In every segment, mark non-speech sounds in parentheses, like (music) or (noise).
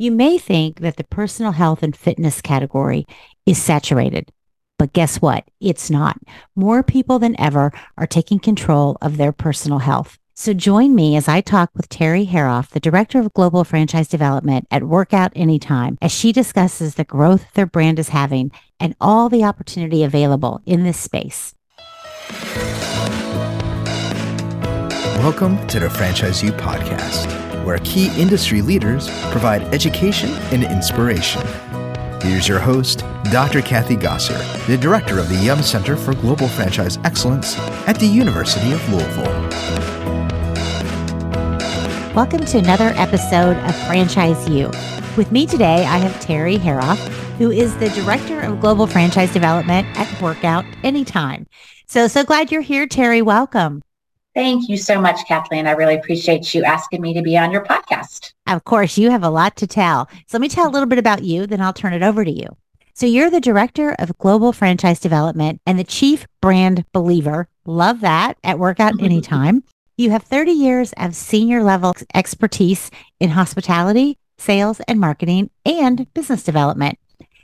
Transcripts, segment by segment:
You may think that the personal health and fitness category is saturated, but guess what? It's not. More people than ever are taking control of their personal health. So join me as I talk with Terri Harof, the Director of Global Franchise Development at Workout Anytime, as she discusses the growth their brand is having and all the opportunity available in this space. Welcome to the Franchise U podcast where key industry leaders provide education and inspiration. Here's your host, Dr. Kathy Gosser, the director of the Yum Center for Global Franchise Excellence at the University of Louisville. Welcome to another episode of Franchise U. With me today, I have Terri Harof, who is the Director of Global Franchise Development at Workout Anytime. So, so glad you're here, Terri. Welcome. Thank you so much, Kathleen. I really appreciate you asking me to be on your podcast. Of course, you have a lot to tell. So let me tell a little bit about you, then I'll turn it over to you. So you're the director of global franchise development and the chief brand believer. Love that at Workout (laughs) Anytime. You have 30 years of senior level expertise in hospitality, sales and marketing and business development.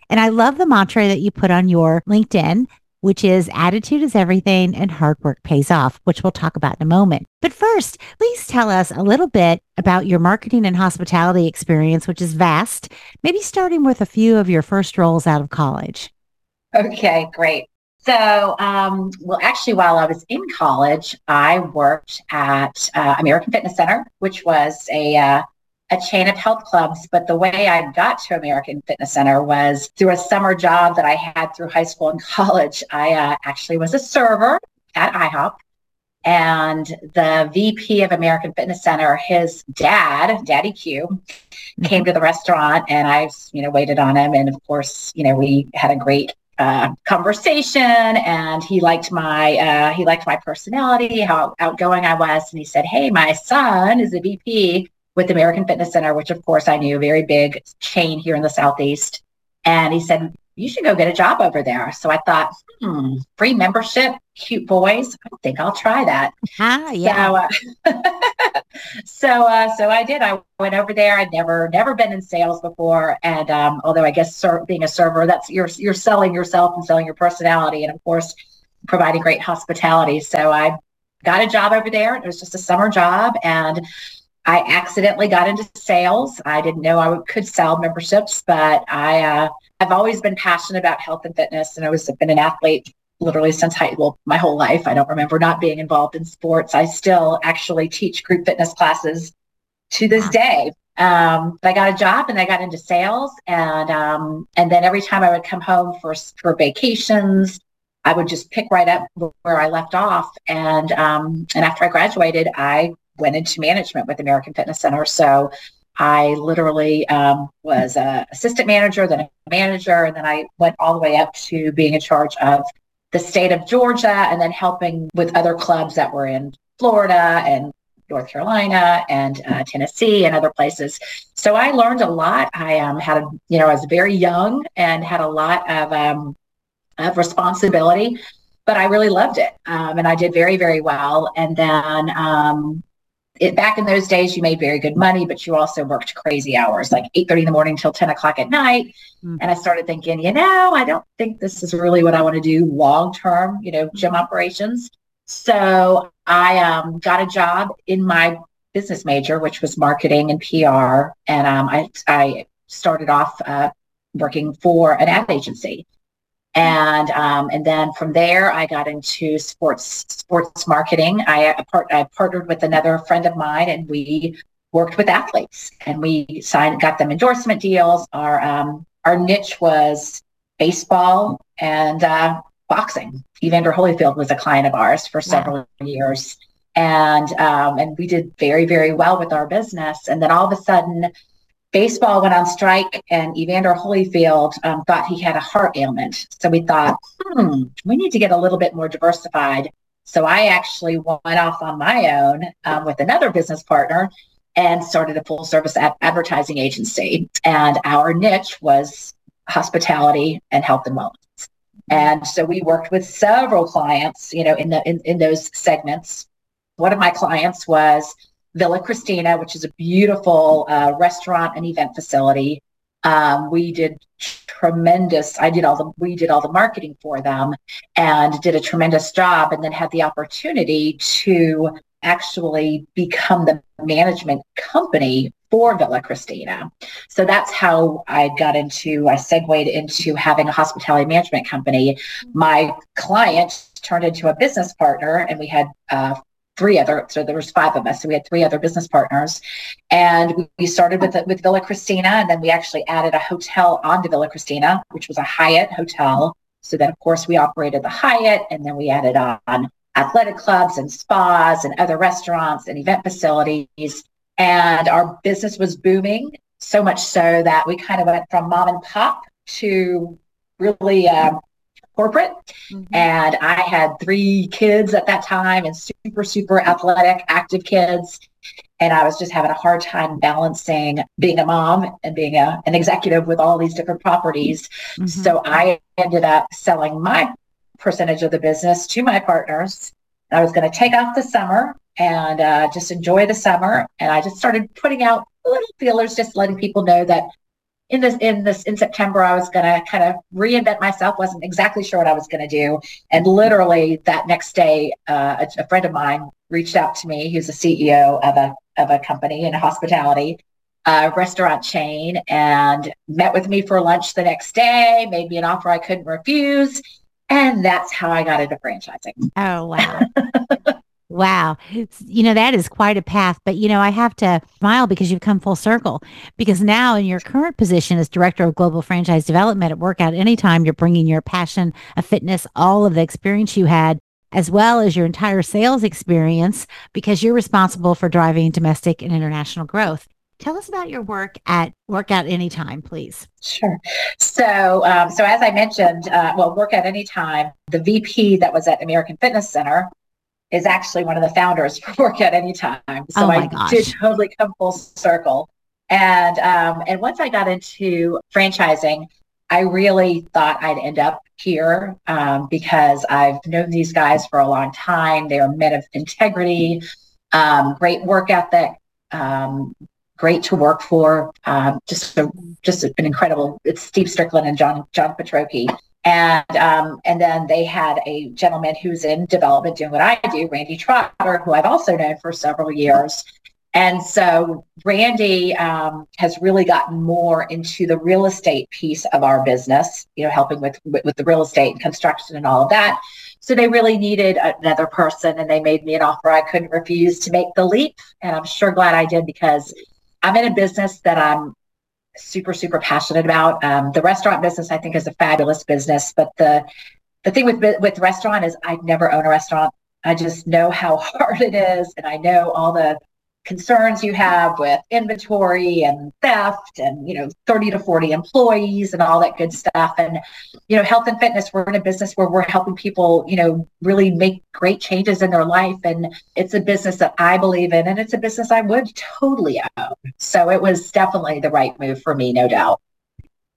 And I love the mantra that you put on your LinkedIn which is attitude is everything and hard work pays off, which we'll talk about in a moment. But first, please tell us a little bit about your marketing and hospitality experience, which is vast, maybe starting with a few of your first roles out of college. Okay, great. So, um, well, actually, while I was in college, I worked at uh, American Fitness Center, which was a uh, a chain of health clubs, but the way I got to American Fitness Center was through a summer job that I had through high school and (laughs) college. I uh, actually was a server at IHOP. And the VP of American Fitness Center, his dad, Daddy Q, mm-hmm. came to the restaurant and I, you know, waited on him. And of course, you know, we had a great uh, conversation and he liked my uh, he liked my personality how outgoing i was and he said hey my son is a vp with American Fitness Center, which of course I knew, very big chain here in the Southeast. And he said, You should go get a job over there. So I thought, hmm, free membership, cute boys. I think I'll try that. Ah, yeah. So, uh, (laughs) so, uh, so I did. I went over there. I'd never, never been in sales before. And um, although I guess ser- being a server, that's you're, you're selling yourself and selling your personality. And of course, providing great hospitality. So I got a job over there. It was just a summer job. And I accidentally got into sales. I didn't know I could sell memberships, but I uh, I've always been passionate about health and fitness, and I was been an athlete literally since high well my whole life. I don't remember not being involved in sports. I still actually teach group fitness classes to this day. Um, but I got a job and I got into sales, and um, and then every time I would come home for for vacations, I would just pick right up where I left off. And um, and after I graduated, I went into management with American Fitness Center. So I literally um, was a assistant manager, then a manager, and then I went all the way up to being in charge of the state of Georgia, and then helping with other clubs that were in Florida and North Carolina and uh, Tennessee and other places. So I learned a lot. I um, had a, you know, I was very young and had a lot of, um, of responsibility, but I really loved it. Um, and I did very, very well. And then um, it, back in those days, you made very good money, but you also worked crazy hours, like 8 30 in the morning till 10 o'clock at night. Mm-hmm. And I started thinking, you know, I don't think this is really what I want to do long term, you know, gym operations. So I um, got a job in my business major, which was marketing and PR. And um, I, I started off uh, working for an ad agency and um, and then from there I got into sports sports marketing. I, I, part, I partnered with another friend of mine, and we worked with athletes, and we signed got them endorsement deals. Our um, our niche was baseball and uh, boxing. Evander Holyfield was a client of ours for several wow. years, and um, and we did very very well with our business. And then all of a sudden baseball went on strike and Evander Holyfield um, thought he had a heart ailment. So we thought, hmm, we need to get a little bit more diversified. So I actually went off on my own um, with another business partner and started a full service ad- advertising agency. And our niche was hospitality and health and wellness. And so we worked with several clients, you know, in the in, in those segments. One of my clients was Villa Christina, which is a beautiful uh, restaurant and event facility. Um, we did tremendous. I did all the we did all the marketing for them, and did a tremendous job. And then had the opportunity to actually become the management company for Villa Christina. So that's how I got into, I segued into having a hospitality management company. My client turned into a business partner, and we had uh, three other so there was five of us. So we had three other business partners. And we started with with villa christina and then we actually added a hotel onto villa christina which was a hyatt hotel. So then of course we operated the hyatt and then we added on athletic clubs and spas and other restaurants and event facilities. And our business was booming so much so that we kind of went from mom and pop to really um, corporate. Mm-hmm. And I had three kids at that time and super, super athletic, active kids. And I was just having a hard time balancing being a mom and being a, an executive with all these different properties. Mm-hmm. So I ended up selling my percentage of the business to my partners. I was going to take off the summer and uh, just enjoy the summer. And I just started putting out little feelers, just letting people know that in this in this in September, I was going to kind of reinvent myself. wasn't exactly sure what I was going to do, and literally that next day, uh, a, a, friend of mine reached out to me. He's a CEO of a of a company in hospitality, uh, restaurant chain, and met with me for lunch the next day. Made me an offer I couldn't refuse, and that's how I got into franchising. Oh wow! (laughs) Wow. You know, that is quite a path. But, you know, I have to smile because you've come full circle. Because now, in your current position as Director of Global Franchise Development at Workout Anytime, you're bringing your passion of fitness, all of the experience you had, as well as your entire sales experience, because you're responsible for driving domestic and international growth. Tell us about your work at Workout Anytime, please. Sure. So, um, so as I mentioned, uh, well, Workout Anytime, the VP that was at American Fitness Center is actually one of the founders (laughs) for Workout Anytime. So oh I gosh. did totally come full circle. And um, and once I got into franchising, I really thought I'd end up here um, because I've known these guys for a long time. They are men of integrity, um, great work ethic, um, great to work for. Um, just a, just an incredible. It's Steve Strickland and John John Petroki and um, and then they had a gentleman who's in development doing what I do, Randy Trotter, who I've also known for several years. And so Randy um, has really gotten more into the real estate piece of our business, you know, helping with, with, with the real estate and construction and all of that. So they really needed another person, and they made me an offer I couldn't refuse to make the leap. And I'm sure glad I did because I'm in a business that I'm super super passionate about. Um, the restaurant business, I think, is a fabulous business, but the the thing with with restaurant is I'd never own a restaurant. I just know how (laughs) hard it is, and I know all the concerns you have with inventory and theft and you know 30 to 40 employees and all that good stuff. And you know health and fitness we're in a business where we're helping people you know really make great changes in their life. And it's a business that i believe in and it's a business i would totally own. So it was definitely the right move for me no doubt.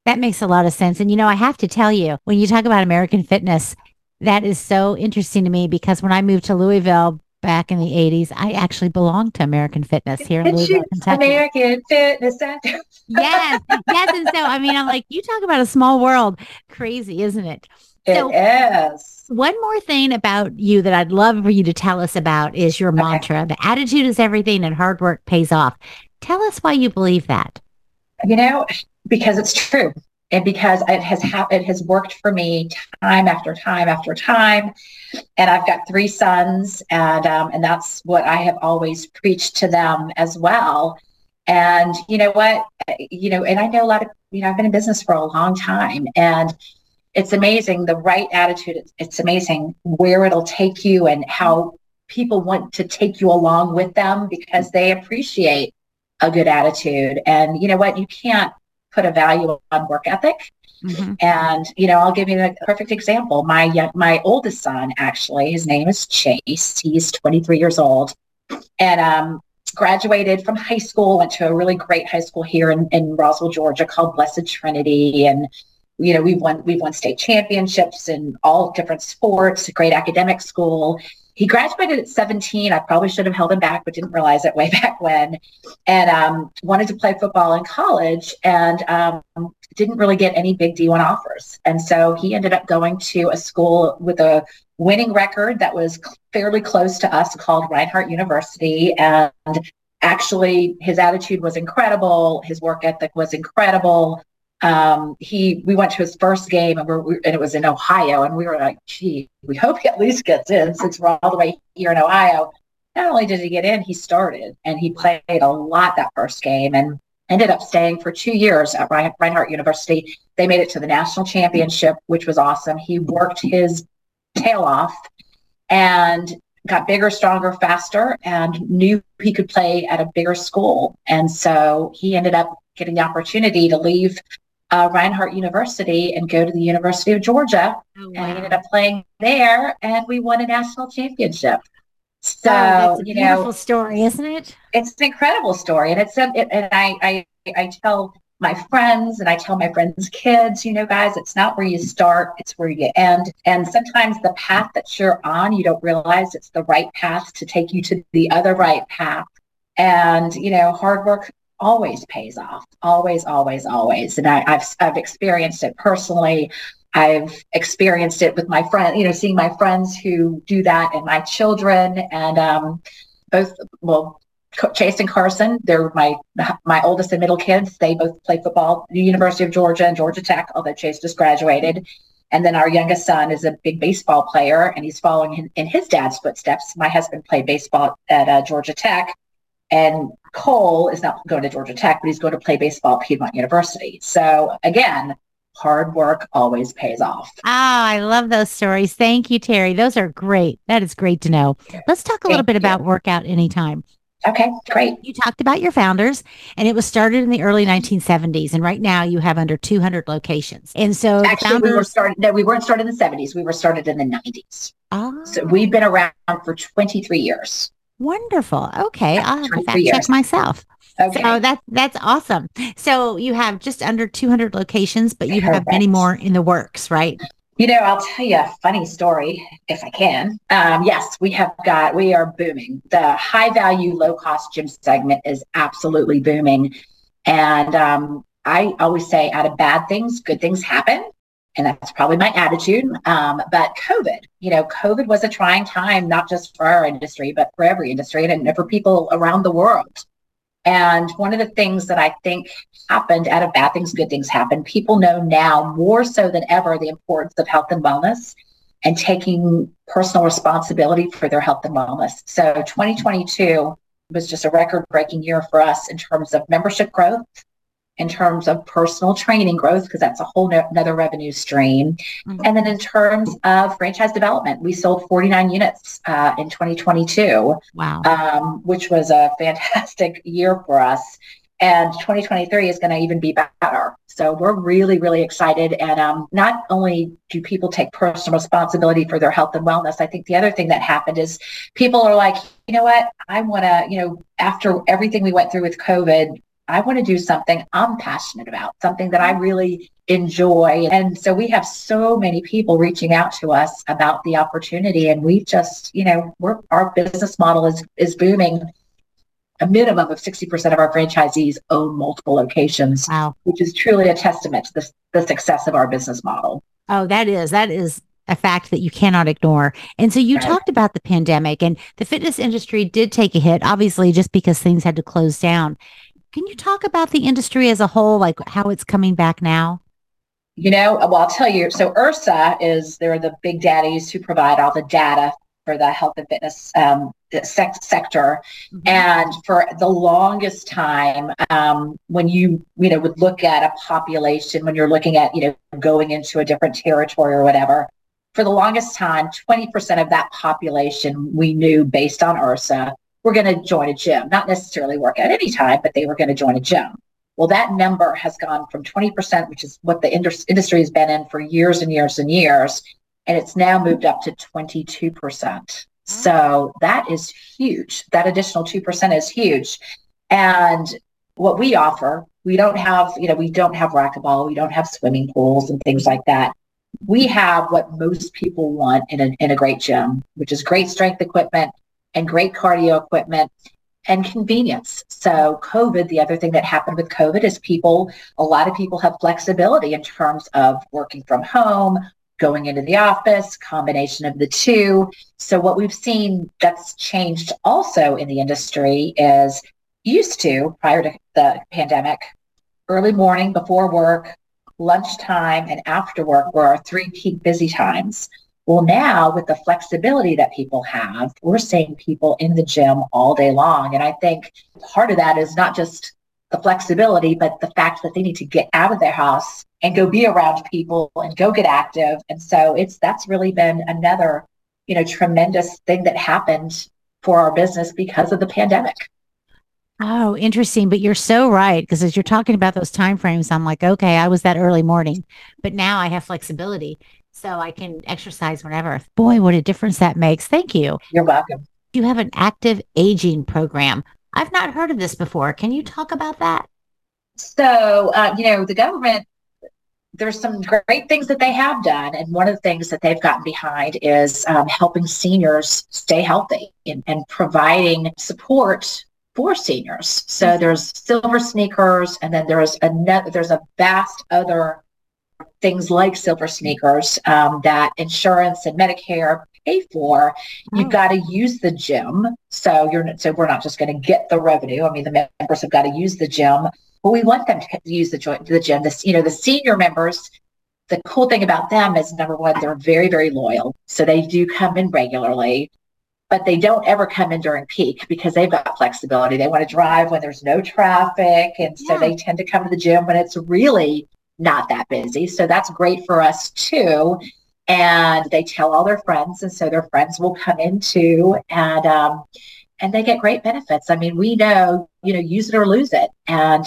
That makes a lot of sense. And you know i have to tell you when you talk about american fitness that is so interesting to me because when I moved to Louisville back in the 80s, I actually belonged to American Fitness here in Louisville, Kentucky. American Fitness Center. (laughs) yes, yes. And so, I mean, I'm like, you talk about a small world. Crazy, isn't it? It so, is. One more thing about you that I'd love for you to tell us about is your okay. mantra the attitude is everything and hard work pays off. Tell us why you believe that. You know, because it's true and because it has ha- it has worked for me time after time after time. And i've got three sons and um, and that's what i have always preached to them as well. And you know what? You know and i know a lot of you know i've been in business for a long time and it's amazing the right attitude it's, it's amazing where it'll take you and how people want to take you along with them because they appreciate a good attitude. And you know what? You can't put a value on work ethic. Mm-hmm. And you know, I'll give you a perfect example. My young, my oldest son, actually, his name is Chase. He's 23 years old, and um, graduated from high school. Went to a really great high school here in, in Roswell, Georgia, called Blessed Trinity, and you know, we've won we've won state championships in all different sports. Great academic school. He graduated at 17. I probably should have held him back, but didn't realize it (laughs) way back when. And um, wanted to play football in college and um, didn't really get any big D1 offers. And so he ended up going to a school with a winning record that was fairly close to us called Reinhardt University. And actually, his attitude was incredible. His work ethic was incredible um, he we went to his first game and we're, we, and it was in Ohio and we were like, gee, we hope he at least gets in since we're all the way here in Ohio. Not only did he get in, he started and he played a lot that first game and ended up staying for two years at Reinhardt University. They made it to the national championship, which was awesome. He worked his tail off and got bigger, stronger, faster, and knew he could play at a bigger school. And so he ended up getting the opportunity to leave uh, Reinhardt University and go to the University of Georgia. Oh, wow. And he ended up playing there, and we won a national championship. So, oh, you know, story, isn't it? It's an incredible story, and it's a, it, and I, I I tell my friends and I tell my friends' kids, you know, guys, it's not where you start, it's where you end. And sometimes the path that you're on, you don't realize it's the right path to take you to the other right path. And, you know, hard work always pays off always always always. And I, have i've experienced it personally. I've experienced it with my friend you know seeing my friends who do that and my children and um, both well chase and carson they're my my oldest and middle kids. They both play football the university of georgia and georgia tech although chase just graduated. And then our youngest son is a big baseball player and he's following in, in his dad's footsteps. My husband played baseball at uh, georgia tech and Cole is not going to Georgia Tech, but he's going to play baseball at Piedmont University. So again, hard work always pays off. Oh, I love those stories. Thank you, Terri. Those are great. That is great to know. Let's talk a Thank little bit you. about Workout Anytime. Okay, great. You talked about your founders, and it was started in the early 1970s, and right now you have under 200 locations. And so, actually, founders... we were started. No, we weren't started in the 70s. We were started in the 90s. Oh. Ah. So we've been around for 23 years. Wonderful. Okay, I'll have to fact check myself. Okay. So that's that's awesome. So you have just under 200 locations, but you have many more in the works, right? You know, I'll tell you a funny story if I can. Um, yes, we have got, we are booming. The high value, low cost gym segment is absolutely booming. And um, I always say, out of bad things, good things happen and that's probably my attitude. Um, but COVID, you know, COVID was a trying time, not just for our industry, but for every industry and for people around the world. And one of the things that I think happened out of bad things, good things happen. People know now more so than ever the importance of health and wellness and taking personal responsibility for their health and wellness. So 2022 was just a record breaking year for us in terms of membership growth, in terms of personal training growth, because that's a whole no- another revenue stream. Mm-hmm. And then in terms of franchise development, we sold 49 units uh, in 2022. Wow. Um, which was a fantastic (laughs) year for us. And 2023 is going to even be better. So we're really, really excited. And um, not only do people take personal responsibility for their health and wellness, I think the other thing that happened is people are like, you know what, I want to, you know, after everything we went through with COVID, I want to do something I'm passionate about, something that I really enjoy. And so we have so many people reaching out to us about the opportunity. And we just, you know, we're, our business model is, is booming. A minimum of 60% of our franchisees own multiple locations, wow. which is truly a testament to the, the success of our business model. Oh, that is, that is a fact that you cannot ignore. And so you right. talked about the pandemic and the fitness industry did take a hit, obviously, just because things had to close down. Can you talk about the industry as a whole, like how it's coming back now? You know, well, I'll tell you. So IHRSA is they're the big daddies who provide all the data for the health and fitness um, sector. Mm-hmm. And for the longest time, um, when you you know would look at a population, when you're looking at you know going into a different territory or whatever, for the longest time, 20% of that population we knew based on IHRSA were going to join a gym, not necessarily Workout Anytime, but they were going to join a gym. Well, that number has gone from 20%, which is what the industry has been in for years and years and years, and it's now moved up to 22%. So that is huge. That additional 2% is huge. And what we offer, we don't have, you know, we don't have racquetball, we don't have swimming pools and things like that. we have what most people want in a, in a great gym, which is great strength equipment and great cardio equipment and convenience. So, COVID, the other thing that happened with COVID is people, a lot of people have flexibility in terms of working from home, going into the office, combination of the two. So, what we've seen that's changed also in the industry is used to prior to the pandemic, early morning before work, lunchtime, and after work were our three peak busy times. Well, now with the flexibility that people have, we're seeing people in the gym all day long. And I think part of that is not just the flexibility, but the fact that they need to get out of their house and go be around people and go get active. And so it's that's really been another, you know, tremendous thing that happened for our business because of the pandemic. Oh, interesting. But you're so right. Because as you're talking about those time frames, I'm like, okay, I was that early morning, but now I have flexibility so I can exercise whenever. Boy, what a difference that makes. Thank you. You're welcome. You have an active aging program. I've not heard of this before. Can you talk about that? So, uh, you know, the government, there's some great things that they have done. And one of the things that they've gotten behind is um, helping seniors stay healthy and, and providing support for seniors. So mm-hmm. there's silver sneakers, and then there's a net, there's a vast other things like silver sneakers um, that insurance and Medicare pay for. You've oh. got to use the gym. So you're so we're not just going to get the revenue. I mean, the members have got to use the gym, but we want them to use the joint the gym. This you know the senior members. The cool thing about them is number one, they're very very loyal. So they do come in regularly but they don't ever come in during peak because they've got flexibility. They want to drive when there's no traffic. And so yeah. they tend to come to the gym when it's really not that busy. So that's great for us too. And they tell all their friends, and so their friends will come in too, and um, and they get great benefits. I mean, we know, you know, use it or lose it, and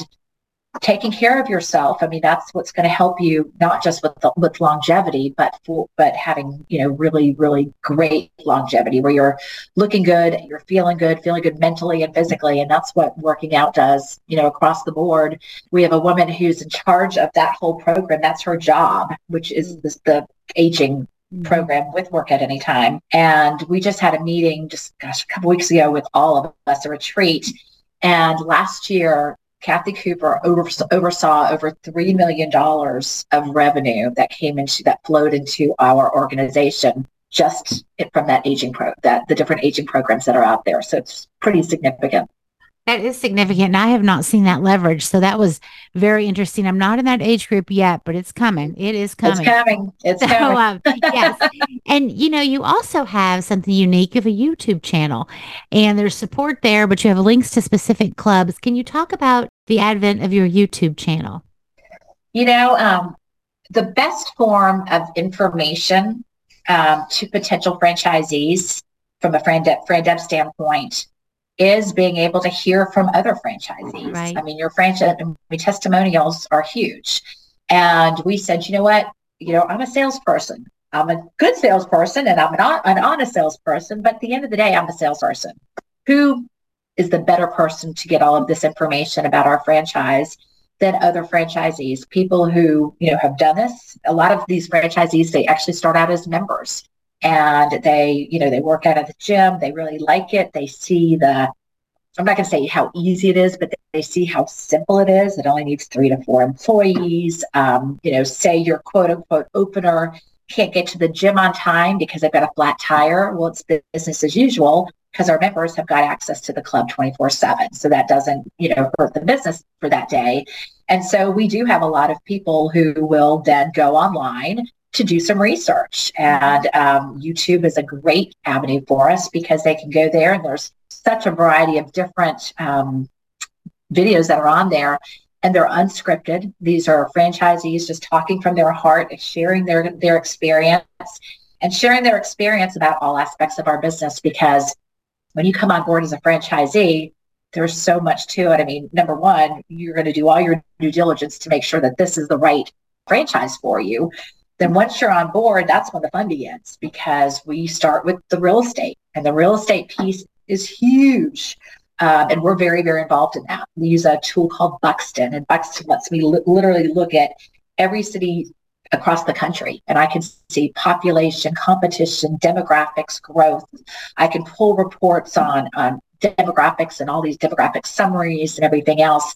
taking care of yourself. I mean that's what's going to help you not just with the, with longevity but for but having you know really really great longevity where you're looking good you're feeling good feeling good mentally and physically. And that's what working out does you know across the board. We have a woman who's in charge of that whole program. That's her job which is mm. the aging mm. program with Workout Anytime. And we just had a meeting just gosh a couple weeks ago with all of us a retreat. And last year Kathy Cooper oversaw over $3 million of revenue that came into that flowed into our organization just from that aging pro that the different aging programs that are out there. So it's pretty significant. That is significant. And I have not seen that leverage. So that was very interesting. I'm not in that age group yet, but it's coming. It is coming. It's coming. It's (laughs) so, coming. Um, yes. and you know, you also have something unique. Have a YouTube channel and there's support there, but you have links to specific clubs. Can you talk about the advent of your YouTube channel? You know, um, the best form of information um, to potential franchisees from a friend friend standpoint is being able to hear from other franchisees. Right. I mean, your franchise I mean, testimonials are huge. And we said, you know what? You know, I'm a salesperson. I'm a good salesperson and I'm an, an honest salesperson. But at the end of the day, I'm a salesperson. Who is the better person to get all of this information about our franchise than other franchisees? People who, you know, have done this. A lot of these franchisees, they actually start out as members and they you know they work out at the gym they really like it they see the i'm not going to say how easy it is but they see how simple it is it only needs three to four employees um, you know say your quote unquote opener can't get to the gym on time because they've got a flat tire well it's business as usual because our members have got access to the club 24 7 so that doesn't you know hurt the business for that day. And so we do have a lot of people who will then go online to do some research. And um, YouTube is a great avenue for us because they can go there and there's such a variety of different um, videos that are on there and they're unscripted. These are franchisees just talking from their heart, and sharing their, their experience and sharing their experience about all aspects of our business because when you come on board as a franchisee, there's so much to it. I mean, number one, you're going to do all your due diligence to make sure that this is the right franchise for you then once you're on board, that's when the fun begins because we start with the real estate and the real estate piece is huge. Um, and we're very, very involved in that. We use a tool called Buxton, and Buxton lets me li- literally look at every city across the country and I can see population, competition, demographics, growth. I can pull reports on, on demographics and all these demographic summaries and everything else.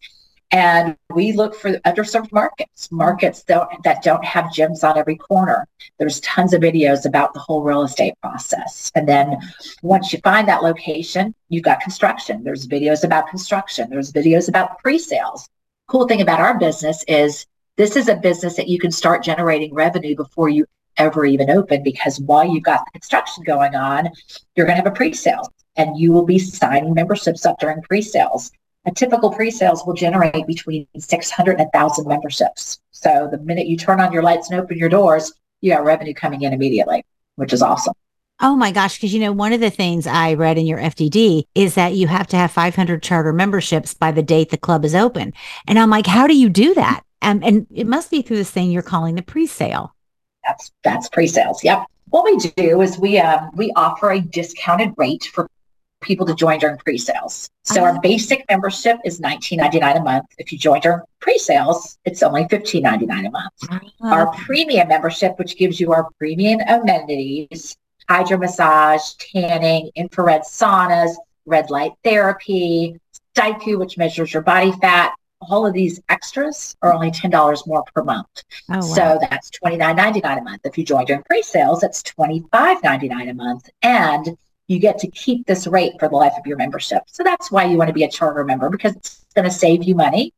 And we look for underserved markets, markets that, that don't have gyms on every corner. There's tons of videos about the whole real estate process. And then once you find that location, you've got construction. There's videos about construction. There's videos about pre-sales. Cool thing about our business is this is a business that you can start generating revenue before you ever even open because while you've got the construction going on, you're going to have a pre-sale and you will be signing memberships up during pre-sales. A typical pre-sales will generate between 600 and 1,000 memberships. So the minute you turn on your lights and open your doors, you got revenue coming in immediately, which is awesome. Oh my gosh. Because, you know, one of the things I read in your FDD is that you have to have 500 charter memberships by the date the club is open. And I'm like, how do you do that? Um, and it must be through this thing you're calling the pre-sale. That's that's pre-sales. Yep. What we do is we um, we offer a discounted rate for people to join during pre-sales. So uh-huh. our basic membership is $19.99 a month. If you join during pre-sales, it's only $15.99 a month. Uh-huh. Our premium membership, which gives you our premium amenities, hydro massage, tanning, infrared saunas, red light therapy, Styku, which measures your body fat, all of these extras are only $10 more per month. Oh, wow. So that's $29.99 a month. If you join during pre-sales, it's $25.99 a month. And you get to keep this rate for the life of your membership. So that's why you want to be a charter member because it's going to save you money.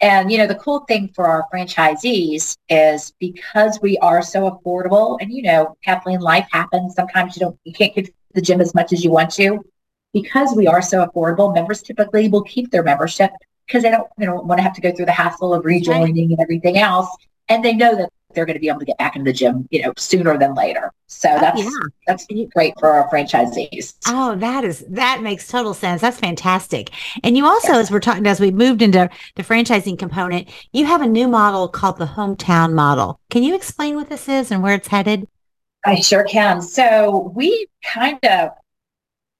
And you know, the cool thing for our franchisees is because we are so affordable and you know, Kathleen, life happens. Sometimes you don't you can't get to the gym as much as you want to. Because we are so affordable, members typically will keep their membership because they don't, you know, want to have to go through the hassle of rejoining and everything else. And they know that they're going to be able to get back into the gym, you know, sooner than later. So oh, that's yeah. that's great for our franchisees. Oh, that is that makes total sense. That's fantastic. And you also, as we're talking, as we moved into the franchising component, you have a new model called the hometown model. Can you explain what this is and where it's headed? I sure can. So we kind of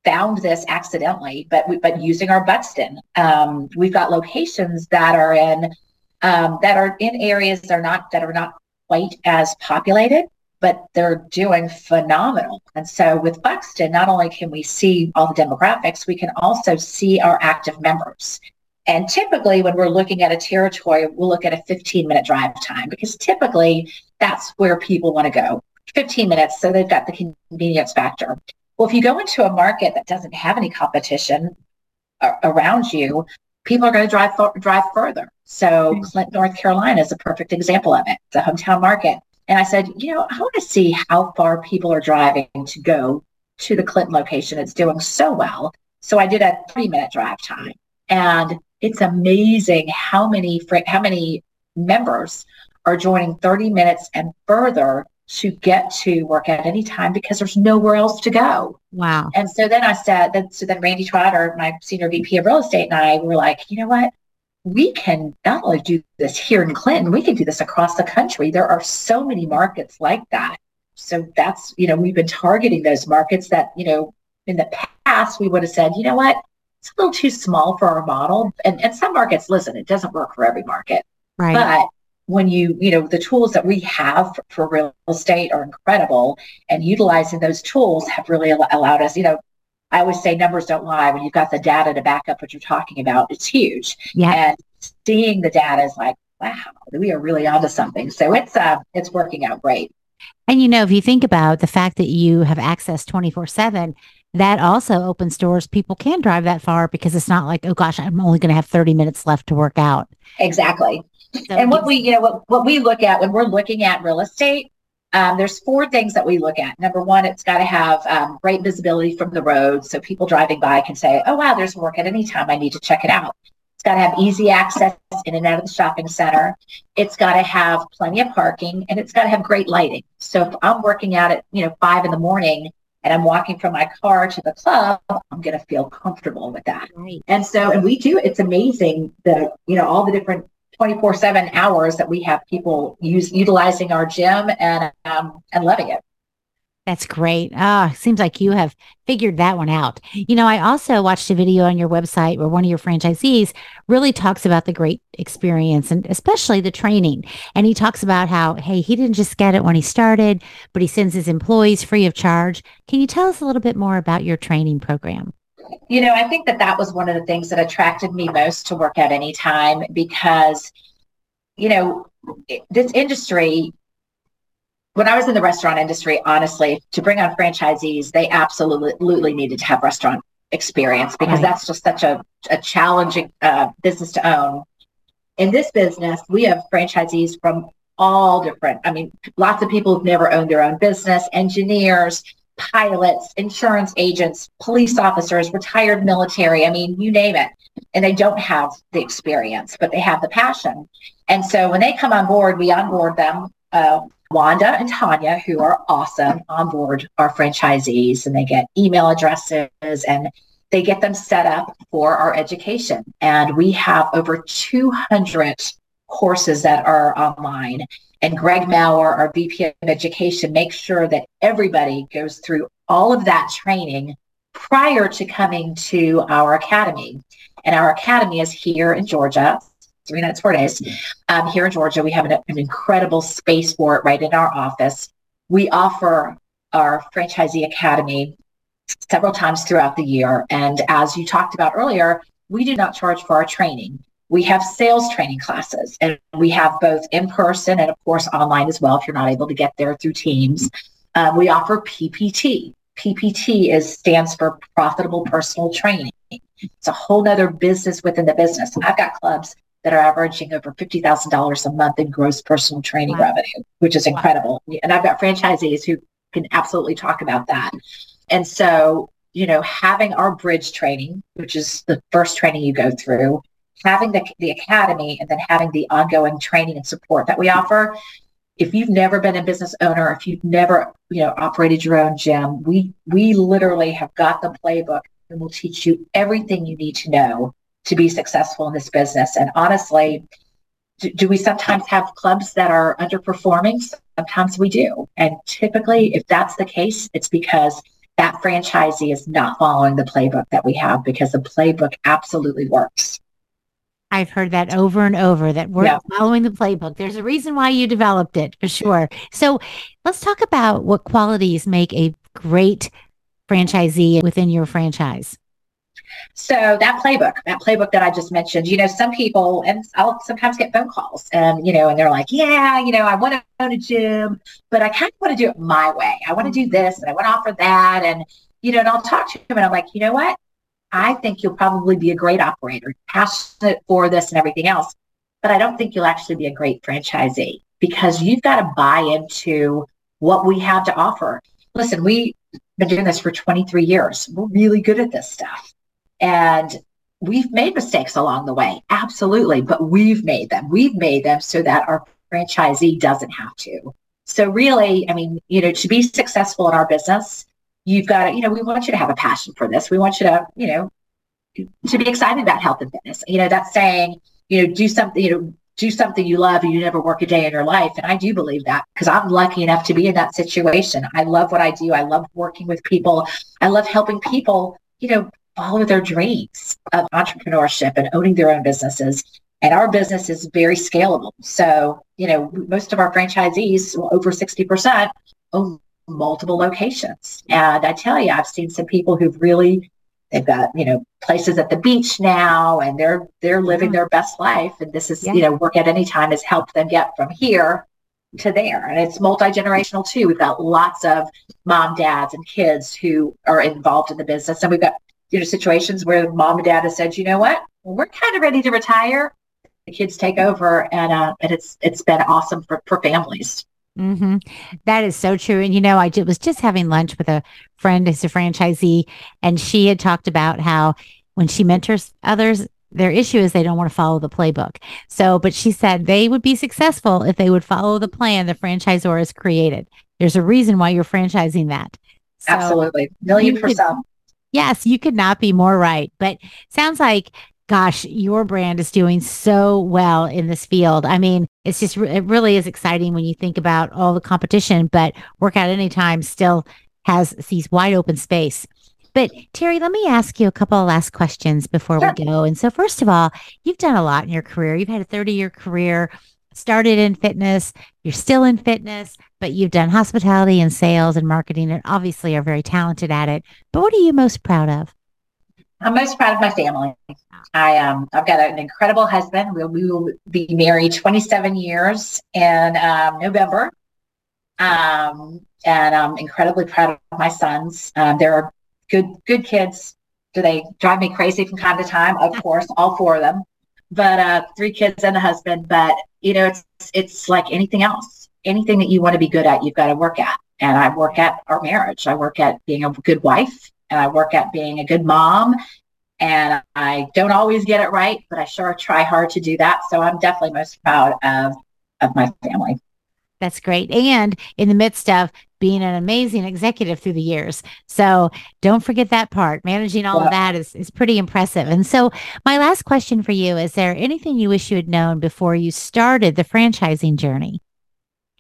found this accidentally, but we, but using our Buxton, um, we've got locations that are in um, that are in areas that are not that are not quite as populated, but they're doing phenomenal. And so with Buxton, not only can we see all the demographics, we can also see our active members. And typically, when we're looking at a territory, we'll look at a 15 minute drive time because typically that's where people want to go 15 minutes. So they've got the convenience factor. Well, if you go into a market that doesn't have any competition uh, around you, people are going to drive drive further. So hmm. Clinton, North Carolina is a perfect example of it. It's a hometown market. And I said, you know, I want to see how far people are driving to go to the Clinton location. It's doing so well. So I did a 30 minute drive time. And it's amazing how many how many members are joining 30 minutes and further to get to Workout Anytime because there's nowhere else to go. Wow. And so then I said that so then Randy Trotter, my senior VP of real estate, and I were like, you know what? We can not only do this here in Clinton, we can do this across the country. There are so many markets like that. So that's, you know, we've been targeting those markets that, you know, in the past we would have said, you know what, it's a little too small for our model. And, and some markets, listen, it doesn't work for every market. Right. But when you, you know, the tools that we have for, real estate are incredible and utilizing those tools have really allowed us, you know, I always say numbers don't lie. When you've got the data to back up what you're talking about, it's huge. Yeah. And seeing the data is like, wow, we are really onto something. So it's uh it's working out great. And you know, if you think about the fact that you have access 24 7, that also opens doors. People can drive that far because it's not like, oh gosh, I'm only going to have 30 minutes left to work out. Exactly. So and what we, you know, what, what we look at when we're looking at real estate, um, there's four things that we look at. Number one, it's got to have um, great visibility from the road. So people driving by can say, oh, wow, there's Workout Anytime. I need to check it out. It's got to have easy access in and out of the shopping center. It's got to have plenty of parking and it's got to have great lighting. So if I'm working out at, you know, five in the morning and I'm walking from my car to the club, I'm going to feel comfortable with that. Right. And so, and we do, it's amazing that, you know, all the different 24 7 hours that we have people use utilizing our gym and um, and loving it That's great. Ah, seems like you have figured that one out. You know, I also watched a video on your website where one of your franchisees really talks about the great experience and especially the training. And he talks about how, hey, he didn't just get it when he started, but he sends his employees free of charge. Can you tell us a little bit more about your training program? You know, I think that that was one of the things that attracted me most to Workout Anytime because, you know, this industry when I was in the restaurant industry, honestly, to bring on franchisees, they absolutely needed to have restaurant experience because right. that's just such a, a challenging uh, business to own. In this business, we have franchisees from all different, I mean, lots of people who've never owned their own business, engineers, pilots, insurance agents, police officers, retired military. I mean, you name it. And they don't have the experience, but they have the passion. And so when they come on board, we onboard them uh, Wanda and Tanya, who are awesome, on board our franchisees, and they get email addresses and they get them set up for our education. And we have over 200 courses that are online. And Greg Maurer, our VP of Education, makes sure that everybody goes through all of that training prior to coming to our academy. And our academy is here in Georgia, three nights, four days. Um, here in Georgia, we have an, an incredible space for it right in our office. We offer our franchisee academy several times throughout the year. And as you talked about earlier, we do not charge for our training. We have sales training classes and we have both in person and, of course, online as well if you're not able to get there through Teams. Um, we offer PPT. PPT is stands for Profitable Personal Training. It's a whole nother business within the business. I've got clubs that are averaging over $50,000 a month in gross personal training wow. revenue, which is incredible. Wow. And I've got franchisees who can absolutely talk about that. And so, you know, having our bridge training, which is the first training you go through, having the, the academy, and then having the ongoing training and support that we offer. If you've never been a business owner, if you've never, you know, operated your own gym, we we literally have got the playbook and we'll teach you everything you need to know to be successful in this business. And honestly, do, do, we sometimes have clubs that are underperforming? Sometimes we do. And typically, if that's the case, it's because that franchisee is not following the playbook that we have because the playbook absolutely works. I've heard that over and over that we're yeah. following the playbook. There's a reason why you developed it for sure. So let's talk about what qualities make a great franchisee within your franchise. So that playbook, that playbook that I just mentioned, you know, some people, and I'll sometimes get phone calls and, you know, and they're like, yeah, you know, I want to own a gym, but I kind of want to do it my way. I want to do mm-hmm. this and I want to offer that. And, you know, and I'll talk to them and I'm like, you know what? I think you'll probably be a great operator, passionate for this and everything else. But I don't think you'll actually be a great franchisee because you've got to buy into what we have to offer. Listen, we've been doing this for 23 years. We're really good at this stuff. And we've made mistakes along the way, absolutely, but we've made them. We've made them so that our franchisee doesn't have to. So, really, I mean, you know, to be successful in our business, you've got to, you know, we want you to have a passion for this. We want you to, you know, to be excited about health and fitness. You know, that's saying, you know, do something, you know, do something you love and you never work a day in your life. And I do believe that because I'm lucky enough to be in that situation. I love what I do. I love working with people. I love helping people, you know, follow their dreams of entrepreneurship and owning their own businesses. And our business is very scalable. So, you know, most of our franchisees, over 60%, own multiple locations. And I tell you, I've seen some people who've really they've got, you know, places at the beach now and they're they're living mm-hmm. their best life. And this is, yeah. you know, Workout Anytime has helped them get from here to there. And it's multi generational too. We've got lots of mom, dads, and kids who are involved in the business. And we've got you know, situations where mom and dad have said, you know what, we're kind of ready to retire. The kids take over, and uh, and it's it's been awesome for for families. Mm-hmm. That is so true. And you know, I was just having lunch with a friend who's a franchisee, and she had talked about how when she mentors others, their issue is they don't want to follow the playbook. So, but she said they would be successful if they would follow the plan the franchisor has created. There's a reason why you're franchising that. So Absolutely. Million percent. Yes, you could not be more right. But sounds like gosh, your brand is doing so well in this field. I mean, it's just, it really is exciting when you think about all the competition, but Workout Anytime still has these wide open space. But Terri, let me ask you a couple of last questions before sure. we go. And so, first of all, you've done a lot in your career. You've had a 30 year career, started in fitness, you're still in fitness, but you've done hospitality and sales and marketing and obviously are very talented at it. But what are you most proud of? I'm most proud of my family. I um I've got an incredible husband. We, we will be married 27 years in um, November. Um, and I'm incredibly proud of my sons. Um, they're good good kids. Do they drive me crazy from time to time? Of course, all four of them. But uh, three kids and a husband. But you know, it's it's like anything else. Anything that you want to be good at, you've got to work at. And I work at our marriage. I work at being a good wife and I work at being a good mom. And I don't always get it right, but I sure try hard to do that. So I'm definitely most proud of of my family. That's great. And in the midst of being an amazing executive through the years. So don't forget that part. Managing all yeah. of that is, is pretty impressive. And so my last question for you, is there anything you wish you had known before you started the franchising journey?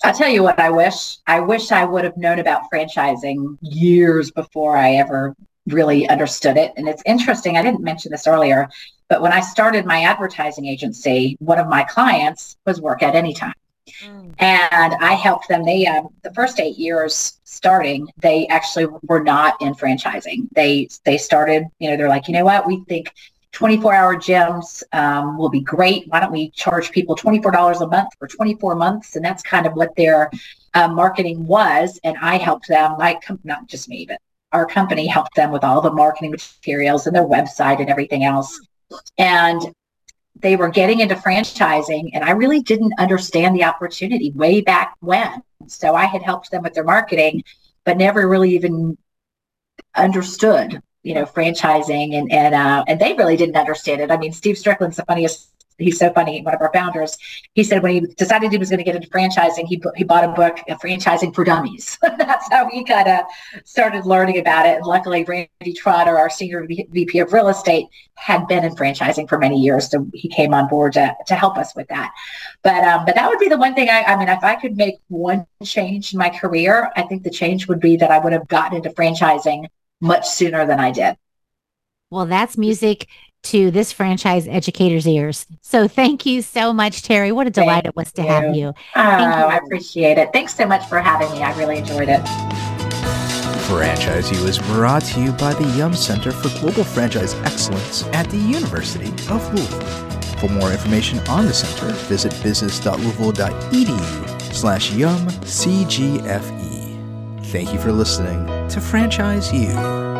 I'll tell you what I wish. I wish I would have known about franchising years before I ever really understood it. And it's interesting, I didn't mention this earlier, but when I started my advertising agency, one of my clients was Workout Anytime. Mm. And I helped them. They, um, the first eight years starting, they actually were not in franchising. They, they started, you know, they're like, you know what, we think 24 hour gyms um, will be great. Why don't we charge people $24 a month for 24 months? And that's kind of what their uh, marketing was. And I helped them, like, not just me, but our company helped them with all the marketing materials and their website and everything else. And they were getting into franchising, and I really didn't understand the opportunity way back when. So I had helped them with their marketing, but never really even understood you know franchising and and uh, and they really didn't understand it. I mean, Steve Strickland's the funniest. He's so funny. One of our founders. He said when he decided he was going to get into franchising, he he bought a book, Franchising for Dummies. (laughs) That's how he kind of started learning about it. And luckily, Randy Trotter, our senior VP of real estate, had been in franchising for many years, so he came on board to to help us with that. But um, but that would be the one thing. I, I mean, if I could make one change in my career, I think the change would be that I would have gotten into franchising much sooner than I did. Well, that's music to this franchise educator's ears. So thank you so much, Terri. What a delight thank it was to you. have you. Oh, I appreciate it. Thanks so much for having me. I really enjoyed it. Franchise U is brought to you by the Yum Center for Global Franchise Excellence at the University of Louisville. For more information on the center, visit business.louisville.edu slash yum CGFE. Thank you for listening to Franchise U.